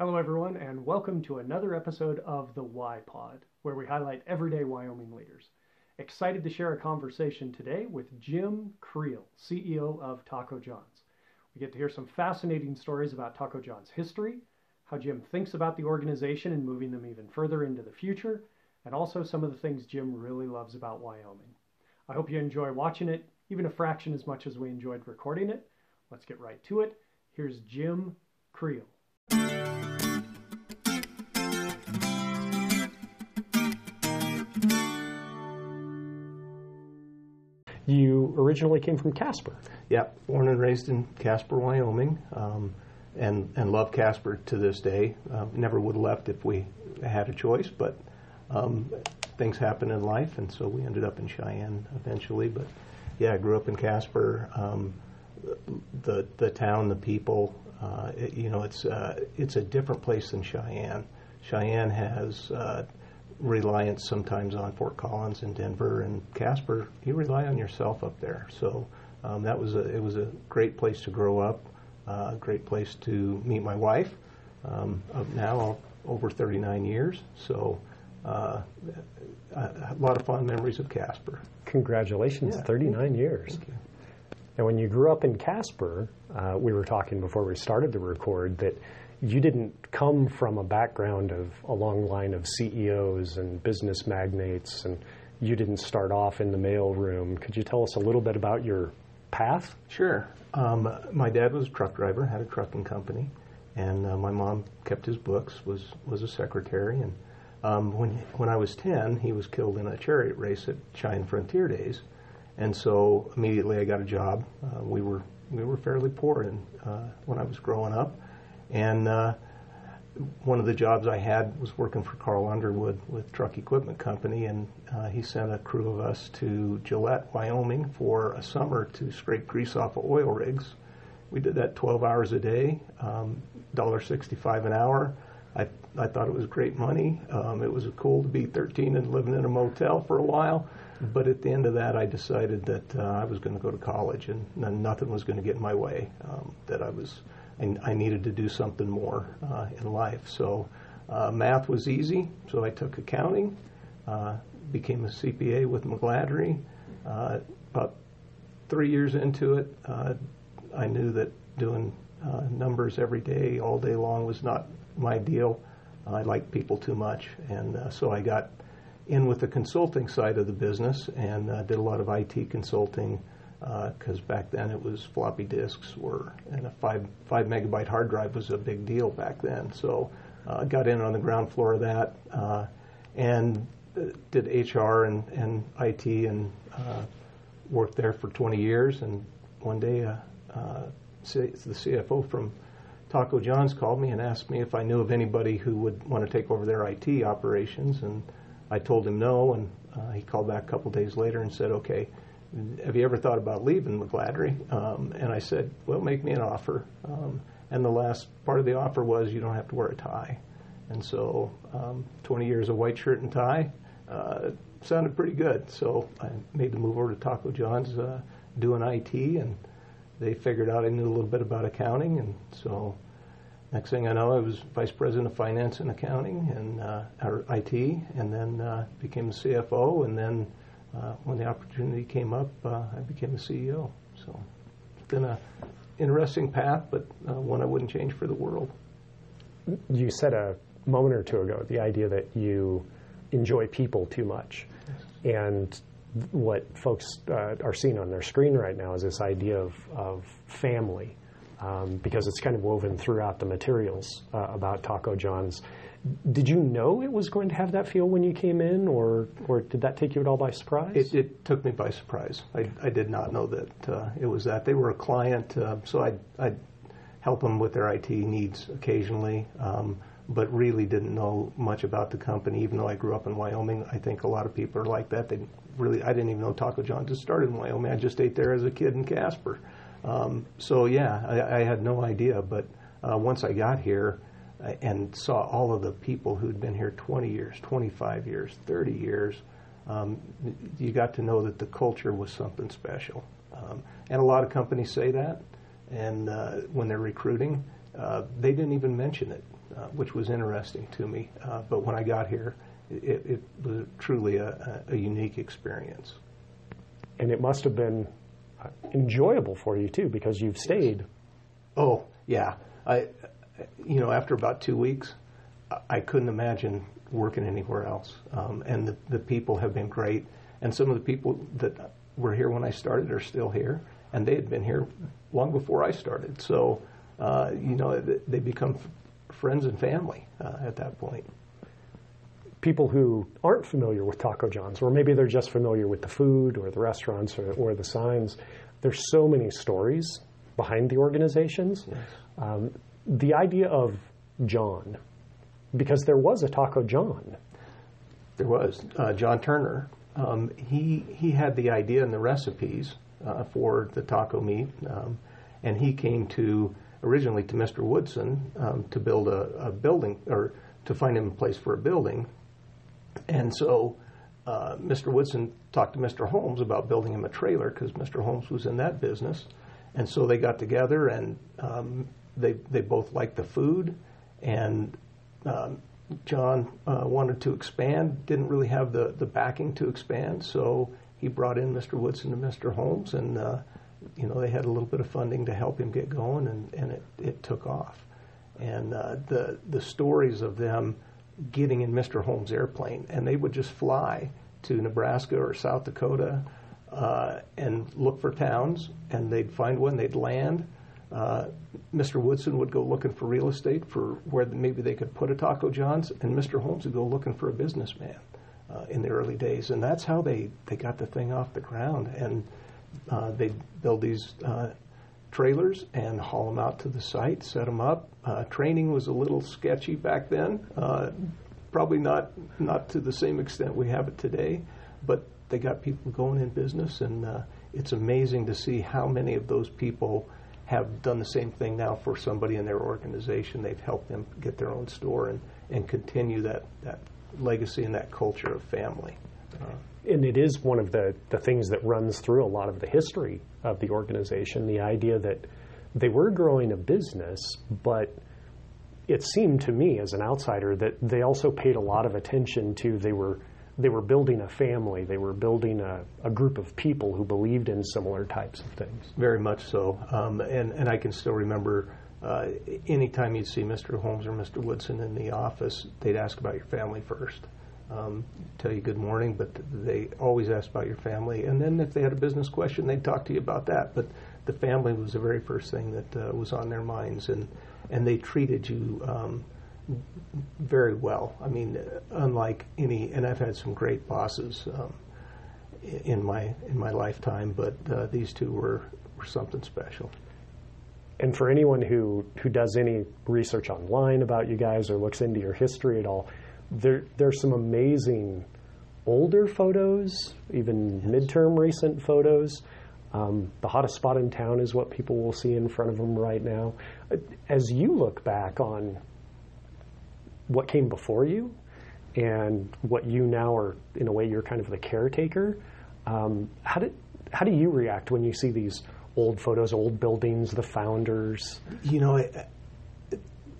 Hello, everyone, and welcome to another episode of the WYPod, where we highlight everyday Wyoming leaders. Excited to share a conversation today with Jim Creel, CEO of Taco John's. We get to hear some fascinating stories about Taco John's history, how Jim thinks about the organization and moving them even further into the future, and also some of the things Jim really loves about Wyoming. I hope you enjoy watching it, even a fraction as much as we enjoyed recording it. Let's get right to it. Here's Jim Creel. Originally came from Casper. Yeah, born and raised in Casper, Wyoming, um, and and love Casper to this day. Um, never would have left if we had a choice, but um, things happen in life, and so we ended up in Cheyenne eventually. But yeah, I grew up in Casper. Um, the the town, the people, uh, it, you know, it's uh, it's a different place than Cheyenne. Cheyenne has uh, reliance sometimes on Fort Collins and Denver and Casper. You rely on yourself up there, so um, that was a it was a great place to grow up, a uh, great place to meet my wife. Um, of now over 39 years, so uh, a lot of fond memories of Casper. Congratulations, Yeah. 39 years. And when you grew up in Casper, uh, we were talking before we started the record that you didn't come from a background of a long line of CEOs and business magnates, and you didn't start off in the mailroom. Could you tell us a little bit about your path? Sure. Um, my dad was a truck driver, had a trucking company, and uh, my mom kept his books, was was a secretary. And um, when when I was ten, he was killed in a chariot race at Cheyenne Frontier Days, and so immediately I got a job. Uh, we were we were fairly poor in, uh, when I was growing up, and uh, one of the jobs I had was working for Carl Underwood with Truck Equipment Company, and uh, he sent a crew of us to Gillette, Wyoming, for a summer to scrape grease off of oil rigs. We did that 12 hours a day, um, $1.65 an hour. I, I thought it was great money. Um, it was cool to be 13 and living in a motel for a while. But at the end of that, I decided that uh, I was going to go to college and, and nothing was going to get in my way. Um, that I was, I, I needed to do something more uh, in life. So uh, math was easy, so I took accounting, uh, became a CPA with McGladrey. Uh, about three years into it, uh, I knew that doing numbers every day, all day long, was not my deal. I liked people too much, and so I got in with the consulting side of the business and did a lot of IT consulting because back then it was floppy disks were and a five five megabyte hard drive was a big deal back then. So uh, got in on the ground floor of that uh, and uh, did HR and, and IT and uh, worked there for 20 years. And one day, uh, uh, the CFO from Taco John's called me and asked me if I knew of anybody who would want to take over their IT operations, and I told him no. And uh, he called back a couple days later and said, "Okay, have you ever thought about leaving McGladrey?" Um, and I said, "Well, make me an offer." Um, and the last part of the offer was you don't have to wear a tie. And so, um, 20 years of white shirt and tie uh, sounded pretty good. So I made the move over to Taco John's uh, doing IT, and they figured out I knew a little bit about accounting. And so, next thing I know, I was vice president of finance and accounting and uh, IT, and then uh, became the CFO. And then, uh, when the opportunity came up, uh, I became the CEO. So, it's been a interesting path, but uh, one I wouldn't change for the world. You said a moment or two ago the idea that you enjoy people too much. And what folks uh, are seeing on their screen right now is this idea of, of family, um, because it's kind of woven throughout the materials uh, about Taco John's. Did you know it was going to have that feel when you came in, or, or did that take you at all by surprise? It, it took me by surprise. I, I did not know that uh, it was that. They were a client, uh, so I'd, I'd help them with their IT needs occasionally, um, but really didn't know much about the company. Even though I grew up in Wyoming, I think a lot of people are like that. They really, I didn't even know Taco John just started in Wyoming. I just ate there as a kid in Casper. Um, so yeah, I, I had no idea. But uh, once I got here and saw all of the people who'd been here 20 years, 25 years, 30 years, um, you got to know that the culture was something special. Um, and a lot of companies say that, and uh, when they're recruiting, uh, they didn't even mention it, uh, which was interesting to me. Uh, but when I got here, it, it was truly a, a, unique experience. And it must have been uh, enjoyable for you too, because you've stayed. Oh yeah, I, you know, after about two weeks, I couldn't imagine working anywhere else. Um, and the, the people have been great. And some of the people that were here when I started are still here, and they had been here long before I started. So, uh, you know, they become f- friends and family uh, at that point. People who aren't familiar with Taco John's, or maybe they're just familiar with the food or the restaurants or, or the signs, there's so many stories behind the organizations. Yes. Um, the idea of John, because there was a Taco John. There was uh, John Turner. Um, he he had the idea and the recipes uh, for the taco meat, um, and he came to originally to Mr. Woodson um, to build a, a, building or to find him a place for a building, and so. Uh, Mr. Woodson talked to Mr. Holmes about building him a trailer because Mr. Holmes was in that business, and so they got together and um, they they both liked the food, and um, John uh, wanted to expand, didn't really have the, the backing to expand, so he brought in Mr. Woodson and Mr. Holmes, and uh, you know they had a little bit of funding to help him get going, and, and it, it took off. And uh, the the stories of them getting in Mr. Holmes' airplane, and they would just fly to Nebraska or South Dakota uh, and look for towns, and they'd find one, they'd land, uh, Mr. Woodson would go looking for real estate for where maybe they could put a Taco John's, and Mr. Holmes would go looking for a businessman uh, in the early days, and that's how they, they got the thing off the ground. And uh, they'd build these uh, trailers and haul them out to the site, set them up. Uh, training was a little sketchy back then, probably not not to the same extent we have it today, but they got people going in business, and it's amazing to see how many of those people have done the same thing now for somebody in their organization. They've helped them get their own store and, and continue that, that legacy and that culture of family. Uh, and it is one of the, the things that runs through a lot of the history of the organization the idea that they were growing a business, but it seemed to me as an outsider that they also paid a lot of attention to they were they were building a family. They were building a, a group of people who believed in similar types of things. Very much so. Um, and, and I can still remember uh, anytime you'd see Mr. Holmes or Mr. Woodson in the office, they'd ask about your family first. Um, tell you good morning, but they always asked about your family. And then if they had a business question, they'd talk to you about that. But the family was the very first thing that uh, was on their minds. And, and they treated you um, very well. I mean, unlike any, and I've had some great bosses um, in my in my lifetime, but uh, these two were, were something special. And for anyone who who does any research online about you guys or looks into your history at all, there there's some amazing older photos, even yes. midterm recent photos. Um, the hottest spot in town is what people will see in front of them right now. As you look back on what came before you and what you now are, in a way, you're kind of the caretaker. Um, how did how do you react when you see these old photos, old buildings, the founders? You know, it,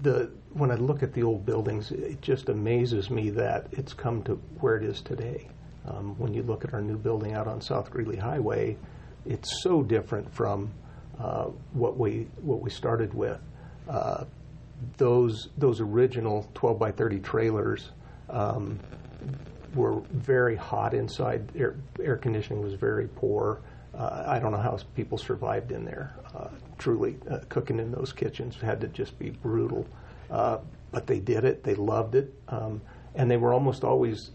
the when I look at the old buildings, it just amazes me that it's come to where it is today. Um, when you look at our new building out on South Greeley Highway, it's so different from uh, what we what we started with. Uh, those those original 12 by 30 trailers um, were very hot inside. Air, air conditioning was very poor. Uh, I don't know how people survived in there. Uh, truly, uh, cooking in those kitchens had to just be brutal. Uh, but they did it. They loved it, um, and they were almost always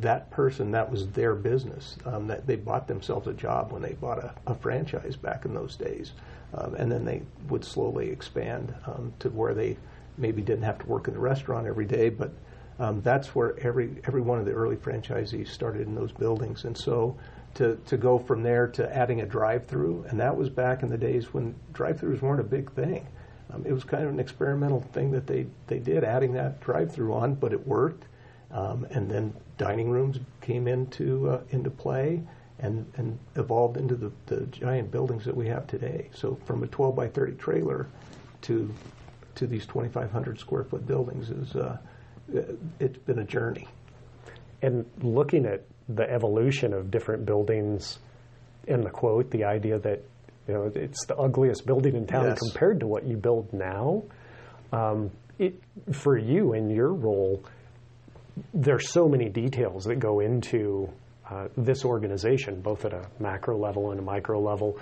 that person. That was their business. Um, that they bought themselves a job when they bought a, a franchise back in those days. Um, and then they would slowly expand um, to where they maybe didn't have to work in the restaurant every day, but um, that's where every every one of the early franchisees started in those buildings. And so to to go from there to adding a drive-through, and that was back in the days when drive-throughs weren't a big thing. Um, it was kind of an experimental thing that they they did, adding that drive-through on, but it worked. Um, and then dining rooms came into uh, into play and, and evolved into the, the giant buildings that we have today. So from a 12 by 30 trailer to to these 2,500 square foot buildings is uh, it's been a journey. And looking at the evolution of different buildings, in the quote, the idea that you know it's the ugliest building in town Yes. compared to what you build now. Um, it, for you in your role, there's so many details that go into uh, this organization, both at a macro level and a micro level.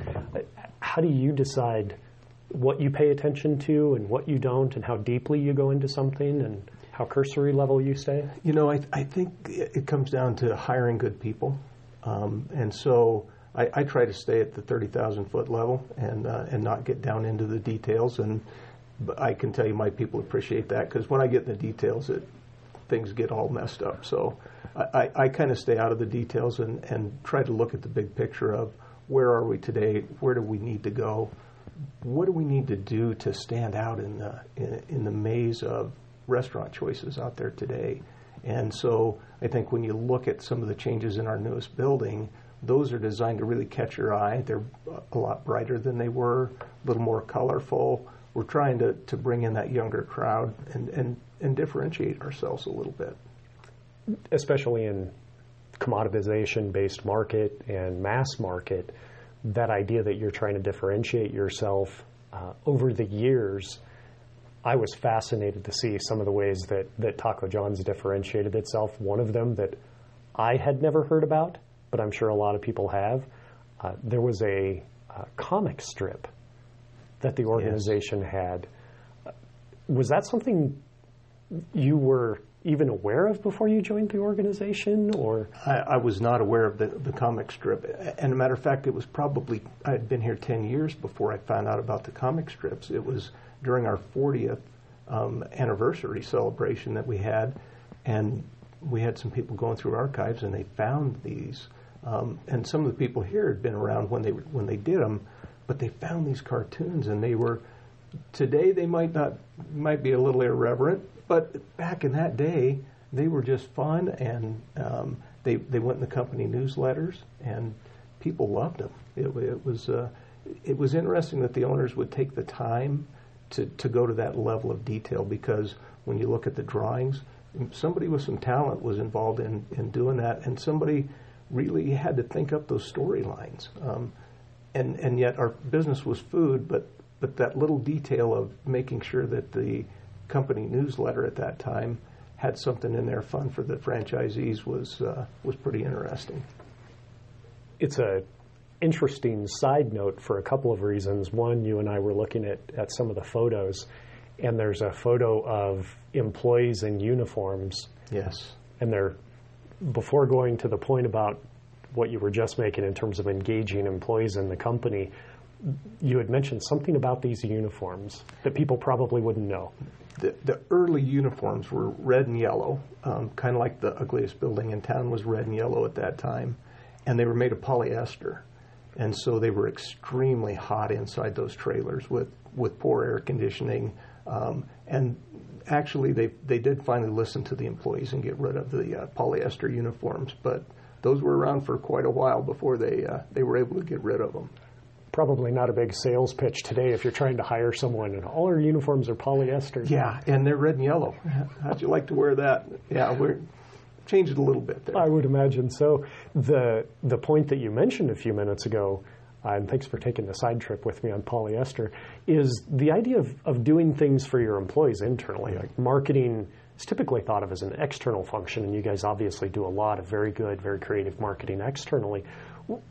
How do you decide what you pay attention to and what you don't, and how deeply you go into something, and how cursory level you stay? You know, I, I think it it comes down to hiring good people. Um, and so I, I try to stay at the 30,000 foot level and, uh, and not get down into the details. And I can tell you my people appreciate that because when I get in the details, it, things get all messed up. So I, I, kind of stay out of the details and, and try to look at the big picture of where are we today? Where do we need to go? What do we need to do to stand out in the, in, in the maze of restaurant choices out there today? And so I think when you look at some of the changes in our newest building, those are designed to really catch your eye. They're a lot brighter than they were, a little more colorful. We're trying to, to bring in that younger crowd and, and, and differentiate ourselves a little bit. Especially in commoditization based market and mass market, that idea that you're trying to differentiate yourself uh, over the years, I was fascinated to see some of the ways that, that Taco John's differentiated itself. One of them that I had never heard about, but I'm sure a lot of people have. Uh, there was a uh, comic strip that the organization had. Uh, Was that something you were even aware of before you joined the organization, or I, I was not aware of the, the comic strip. And a matter of fact, it was probably, I had been here 10 years before I found out about the comic strips. It was during our 40th um, anniversary celebration that we had, and we had some people going through archives and they found these. Um, and some of the people here had been around when they, when they did them, but they found these cartoons and they were, today they might not, might be a little irreverent, but back in that day, they were just fun, and um, they they went in the company newsletters, and people loved them. It, it was uh, it was interesting that the owners would take the time to to go to that level of detail because when you look at the drawings, somebody with some talent was involved in in doing that, and somebody really had to think up those storylines. Um, and and yet our business was food, but but that little detail of making sure that the company newsletter at that time had something in there fun for the franchisees was uh, was pretty interesting. it's a interesting side note for a couple of reasons. One, you and I were looking at, at some of the photos, and there's a photo of employees in uniforms, Yes. and they're before going to the point about what you were just making in terms of engaging employees in the company. You had mentioned something about these uniforms that people probably wouldn't know. The, the early uniforms were red and yellow, um, kind of like the ugliest building in town was red and yellow at that time, and they were made of polyester, and so they were extremely hot inside those trailers with with poor air conditioning, um, and actually they they did finally listen to the employees and get rid of the uh, polyester uniforms, but those were around for quite a while before they uh, they were able to get rid of them. Probably not a big sales pitch today if you're trying to hire someone and all our uniforms are polyester. Yeah, and they're red and yellow. How'd you like to wear that? Yeah, we're changed it a little bit there. I would imagine so. The the point that you mentioned a few minutes ago, uh, and thanks for taking the side trip with me on polyester, is the idea of, of doing things for your employees internally. Like marketing is typically thought of as an external function, and you guys obviously do a lot of very good, very creative marketing externally.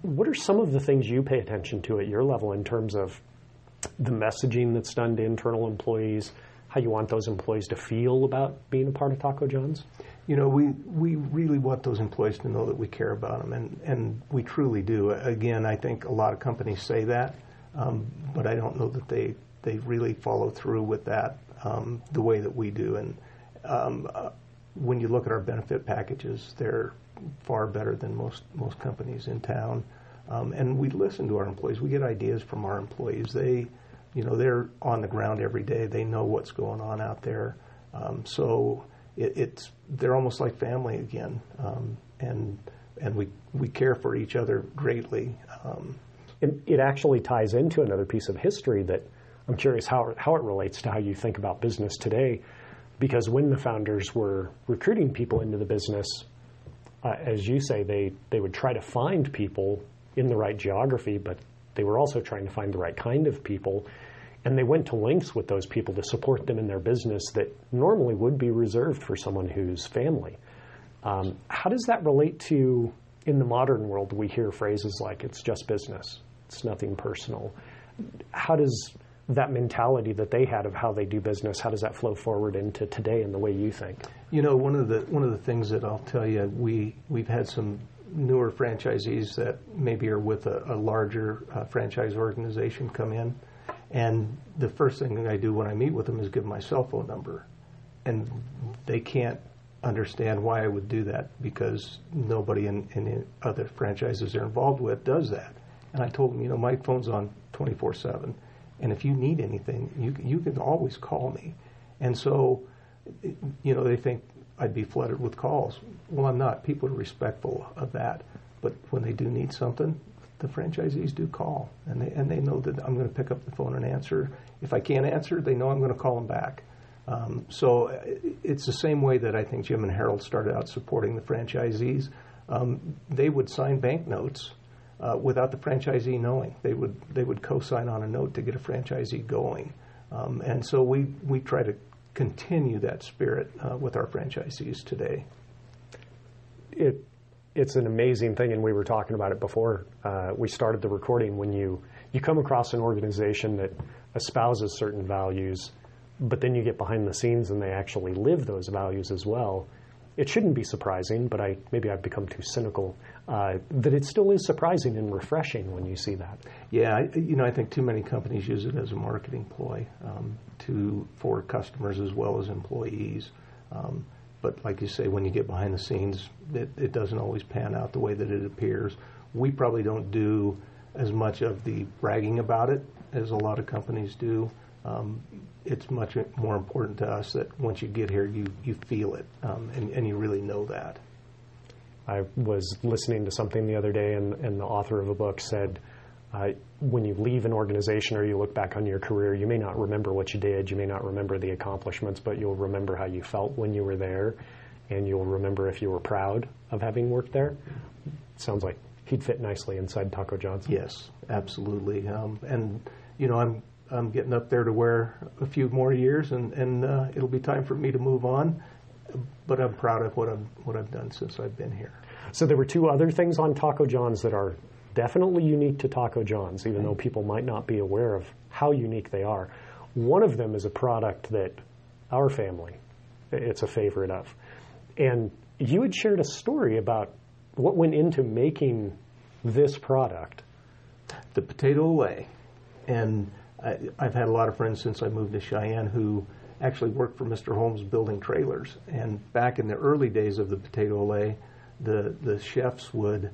What are some of the things you pay attention to at your level in terms of the messaging that's done to internal employees, how you want those employees to feel about being a part of Taco John's? You know, we, we really want those employees to know that we care about them, and, and we truly do. Again, I think a lot of companies say that, um, but I don't know that they, they really follow through with that um, the way that we do. And um, when you look at our benefit packages, they're far better than most, most companies in town. Um, and we listen to our employees. We get ideas from our employees. They, you know, they're on the ground every day. They know what's going on out there. Um, so it, it's they're almost like family again, um, and and we we care for each other greatly. Um, it, it actually ties into another piece of history that I'm curious how, how it relates to how you think about business today, because when the founders were recruiting people into the business, uh, as you say, they, they would try to find people in the right geography, but they were also trying to find the right kind of people. And they went to lengths with those people to support them in their business that normally would be reserved for someone whose family. Um, how does that relate to, in the modern world, we hear phrases like, it's just business, it's nothing personal. How does that mentality that they had of how they do business, how does that flow forward into today and the way you think? You know, one of the one of the things that I'll tell you, we we've had some newer franchisees that maybe are with a, a larger uh, franchise organization come in, and the first thing I do when I meet with them is give my cell phone number, and they can't understand why I would do that because nobody in, in other franchises they're involved with does that. And I told them, you know, my phone's on 24 7 and if you need anything, you you can always call me. And so, you know, they think I'd be flooded with calls. Well, I'm not. People are respectful of that. But when they do need something, the franchisees do call, and they and they know that I'm going to pick up the phone and answer. If I can't answer, they know I'm going to call them back. Um, so it's the same way that I think Jim and Harold started out supporting the franchisees. Um, they would sign banknotes uh, without the franchisee knowing. They would they would co-sign on a note to get a franchisee going, um, and so we we try to continue that spirit uh, with our franchisees today. It it's an amazing thing, and we were talking about it before uh, we started the recording. When you you come across an organization that espouses certain values, but then you get behind the scenes and they actually live those values as well it shouldn't be surprising, but I maybe I've become too cynical uh, that it still is surprising and refreshing when you see that. Yeah, I, you know, I think too many companies use it as a marketing ploy um, to for customers as well as employees. Um, but like you say, when you get behind the scenes, it, it doesn't always pan out the way that it appears. We probably don't do as much of the bragging about it as a lot of companies do. Um, it's much more important to us that once you get here, you, you feel it um, and, and you really know that. I was listening to something the other day, and, and the author of a book said, uh, when you leave an organization or you look back on your career, you may not remember what you did, you may not remember the accomplishments, but you'll remember how you felt when you were there, and you'll remember if you were proud of having worked there. sounds like he'd fit nicely inside Taco John's. Yes, absolutely. Um, and you know, I'm I'm getting up there to where a few more years, and and uh, it'll be time for me to move on. But I'm proud of what I've what I've done since I've been here. So there were two other things on Taco John's that are definitely unique to Taco John's, even though people might not be aware of how unique they are. One of them is a product that our family, it's a favorite of, and you had shared a story about what went into making this product. The Potato Olé, and I, have had a lot of friends since I moved to Cheyenne who actually worked for Mr. Holmes building trailers. And back in the early days of the Potato Olé, the, the chefs would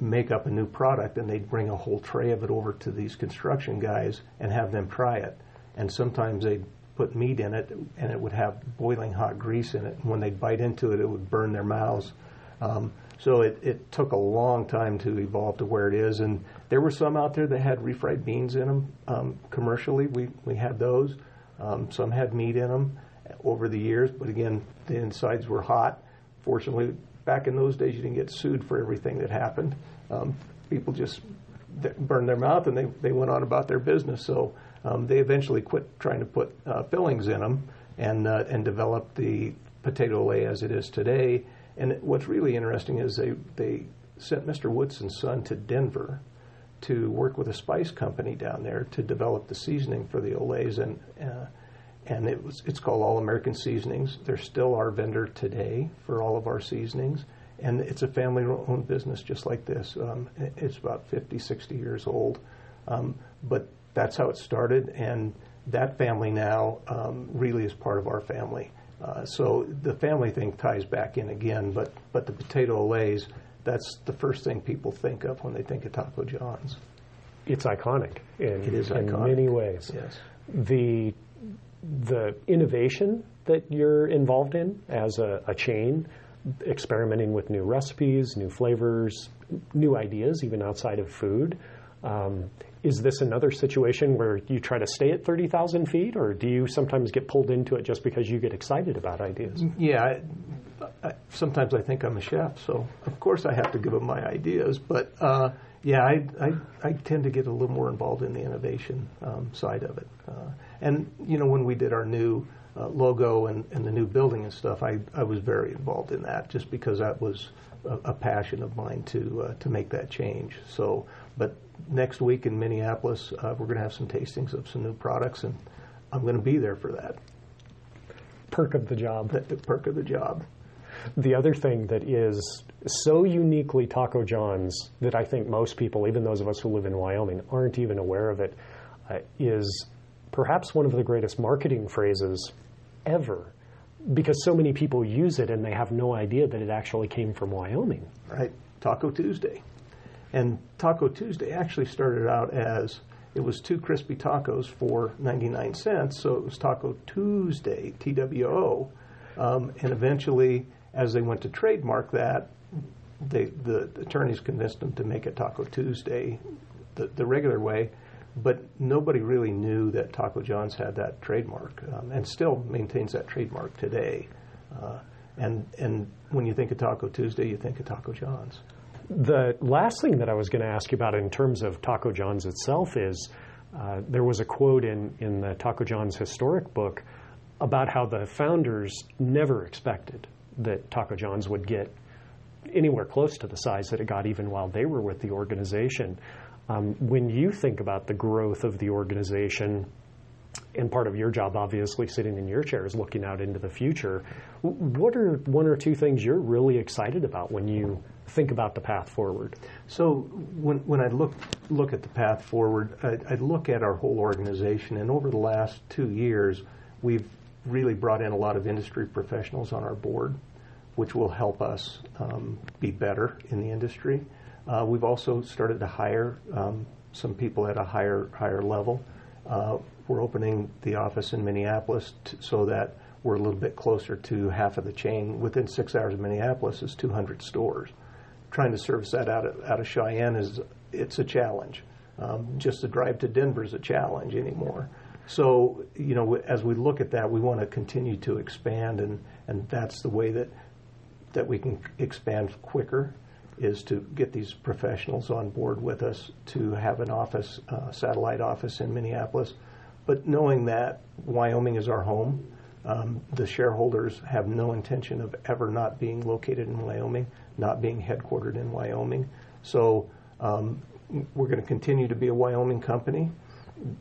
make up a new product and they'd bring a whole tray of it over to these construction guys and have them try it. And sometimes they'd put meat in it and it would have boiling hot grease in it. And when they'd bite into it, it would burn their mouths. Um, so it, it took a long time to evolve to where it is. And there were some out there that had refried beans in them um, commercially. We, we had those. Um, some had meat in them over the years, but again, the insides were hot. Fortunately, back in those days, you didn't get sued for everything that happened. Um, people just burned their mouth and they, they went on about their business. So um, they eventually quit trying to put uh, fillings in them and, uh, and developed the Potato Olé as it is today and what's really interesting is they, they sent Mr. Woodson's son to Denver to work with a spice company down there to develop the seasoning for the Olés, and uh, and it was it's called All American Seasonings. They're still our vendor today for all of our seasonings, and it's a family-owned business just like this. Um, it's about 50, 60 years old, um, but that's how it started, and that family now um, really is part of our family. Uh, so the family thing ties back in again, but, but the Potato Olés, that's the first thing people think of when they think of Taco John's. It's iconic in, it is in iconic. many ways. Yes. The, the innovation that you're involved in as a, a chain, experimenting with new recipes, new flavors, new ideas, even outside of food. Um, is this another situation where you try to stay at 30,000 feet, or do you sometimes get pulled into it just because you get excited about ideas? Yeah, I, sometimes I think I'm a chef, so of course I have to give them my ideas. But uh, yeah, I, I, I, tend to get a little more involved in the innovation um, side of it. Uh, and you know, when we did our new uh, logo and, and the new building and stuff, I, I was very involved in that just because that was a, a passion of mine to uh, to make that change. So, but next week in Minneapolis, uh, we're going to have some tastings of some new products, and I'm going to be there for that. Perk of the job. The, the perk of the job. The other thing that is so uniquely Taco John's that I think most people, even those of us who live in Wyoming, aren't even aware of it, uh, is perhaps one of the greatest marketing phrases ever because so many people use it and they have no idea that it actually came from Wyoming. Right. Taco Tuesday. And Taco Tuesday actually started out as it was two crispy tacos for 99 cents, so it was Taco Tuesday, T W O. Um, and eventually, as they went to trademark that, they, the attorneys convinced them to make it Taco Tuesday the, the regular way. But nobody really knew that Taco John's had that trademark um, and still maintains that trademark today. Uh, and, and when you think of Taco Tuesday, you think of Taco John's. The last thing that I was going to ask you about in terms of Taco John's itself is uh, there was a quote in, in the Taco John's historic book about how the founders never expected that Taco John's would get anywhere close to the size that it got even while they were with the organization. Um, when you think about the growth of the organization, and part of your job, obviously, sitting in your chair is looking out into the future. What are one or two things you're really excited about when you think about the path forward? So when, when I look look at the path forward, I, I look at our whole organization, and over the last two years, we've really brought in a lot of industry professionals on our board, which will help us um, be better in the industry. Uh, we've also started to hire um, some people at a higher higher level. Uh, we're opening the office in Minneapolis t- so that we're a little bit closer to half of the chain. Within six hours of Minneapolis is 200 stores trying to service that out of, out of Cheyenne is it's a challenge. Um, just the drive to Denver is a challenge anymore. So you know, as we look at that, we want to continue to expand, and and that's the way that that we can expand quicker is to get these professionals on board with us to have an office, uh, satellite office in Minneapolis. But knowing that Wyoming is our home, um, the shareholders have no intention of ever not being located in Wyoming not being headquartered in Wyoming. So um, we're going to continue to be a Wyoming company.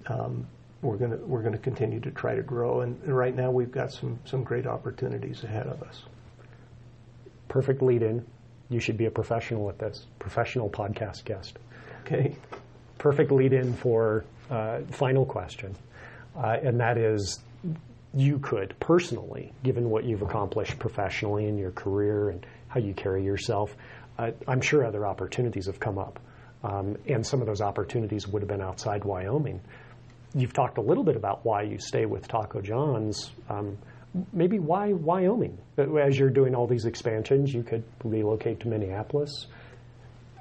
Um, we're going to we're going to continue to try to grow, and right now we've got some some great opportunities ahead of us. Perfect lead in. You should be a professional at this, professional podcast guest. Okay. Perfect lead in for uh, final question, uh, and that is you could personally, given what you've accomplished professionally in your career and how you carry yourself. Uh, I'm sure other opportunities have come up, um, and some of those opportunities would have been outside Wyoming. You've talked a little bit about why you stay with Taco John's. Um, maybe why Wyoming? As you're doing all these expansions, you could relocate to Minneapolis.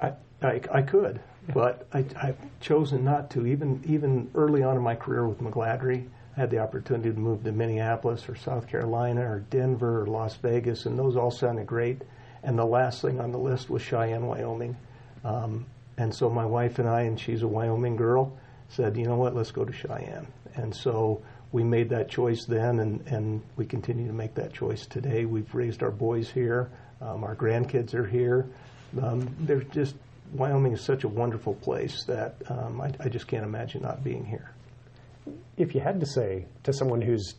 I, I, I could, but I, have chosen not to. Even even early on in my career with McGladrey, I had the opportunity to move to Minneapolis or South Carolina or Denver or Las Vegas, and those all sounded great. And the last thing on the list was Cheyenne, Wyoming. Um, and so my wife and I, and she's a Wyoming girl, said, you know what, let's go to Cheyenne. And so we made that choice then, and, and we continue to make that choice today. We've raised our boys here, um, our grandkids are here. Um, there's just, Wyoming is such a wonderful place that um, I, I just can't imagine not being here. If you had to say to someone who's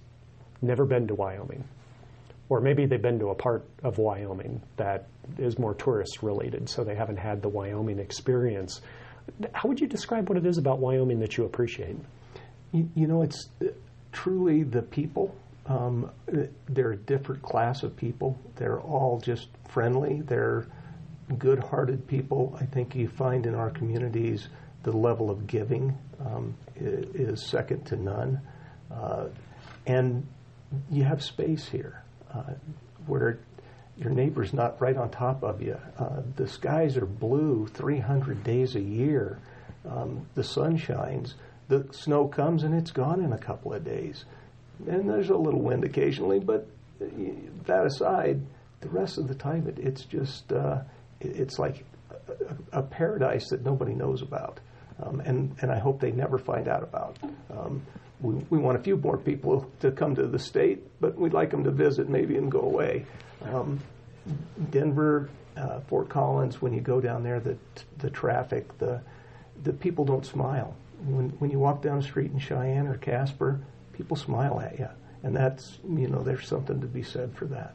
never been to Wyoming, or maybe they've been to a part of Wyoming that is more tourist related, so they haven't had the Wyoming experience. How would you describe what it is about Wyoming that you appreciate? You, you know, it's truly the people. Um, they're a different class of people. They're all just friendly. They're good-hearted people. I think you find in our communities the level of giving um, is second to none, uh, and you have space here uh, where your neighbor's not right on top of you. Uh, the skies are blue 300 days a year. Um, the sun shines, the snow comes, and it's gone in a couple of days. And there's a little wind occasionally, but uh, that aside, the rest of the time it, it's just uh, it, it's like a, a paradise that nobody knows about, um, and and I hope they never find out about. Um, we, we want a few more people to come to the state, but we'd like them to visit maybe and go away. Um, Denver, uh, Fort Collins, when you go down there, the the traffic, the the people don't smile. When when you walk down the street in Cheyenne or Casper, people smile at you, and that's you know there's something to be said for that.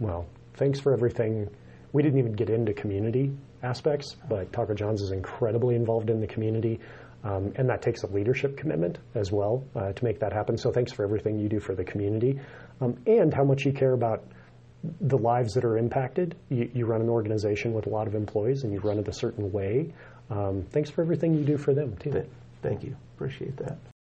Well, thanks for everything. We didn't even get into community aspects, but Taco John's is incredibly involved in the community. Um, and that takes a leadership commitment as well uh, to make that happen. So thanks for everything you do for the community um, and how much you care about the lives that are impacted. You, you, run an organization with a lot of employees and you run it a certain way. Um, thanks for everything you do for them, too. Thank you. Appreciate that.